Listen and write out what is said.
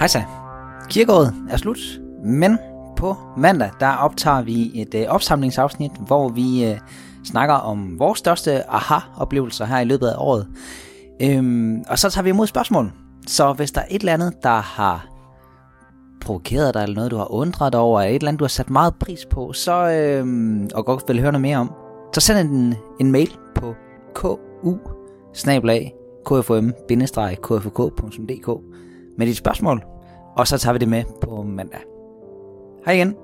Hejsa. Kirkeåret er slut, men på mandag, der optager vi et øh, opsamlingsafsnit, hvor vi øh, snakker om vores største aha-oplevelser her i løbet af året. Øhm, og så tager vi imod spørgsmål. Så hvis der er et eller andet, der har provokeret dig, eller noget, du har undret dig over, eller et eller andet, du har sat meget pris på, så, øhm, og godt vil høre noget mere om, så send en, en mail på ku kfm-kfk.dk med dit spørgsmål, og så tager vi det med på mandag. Hej igen.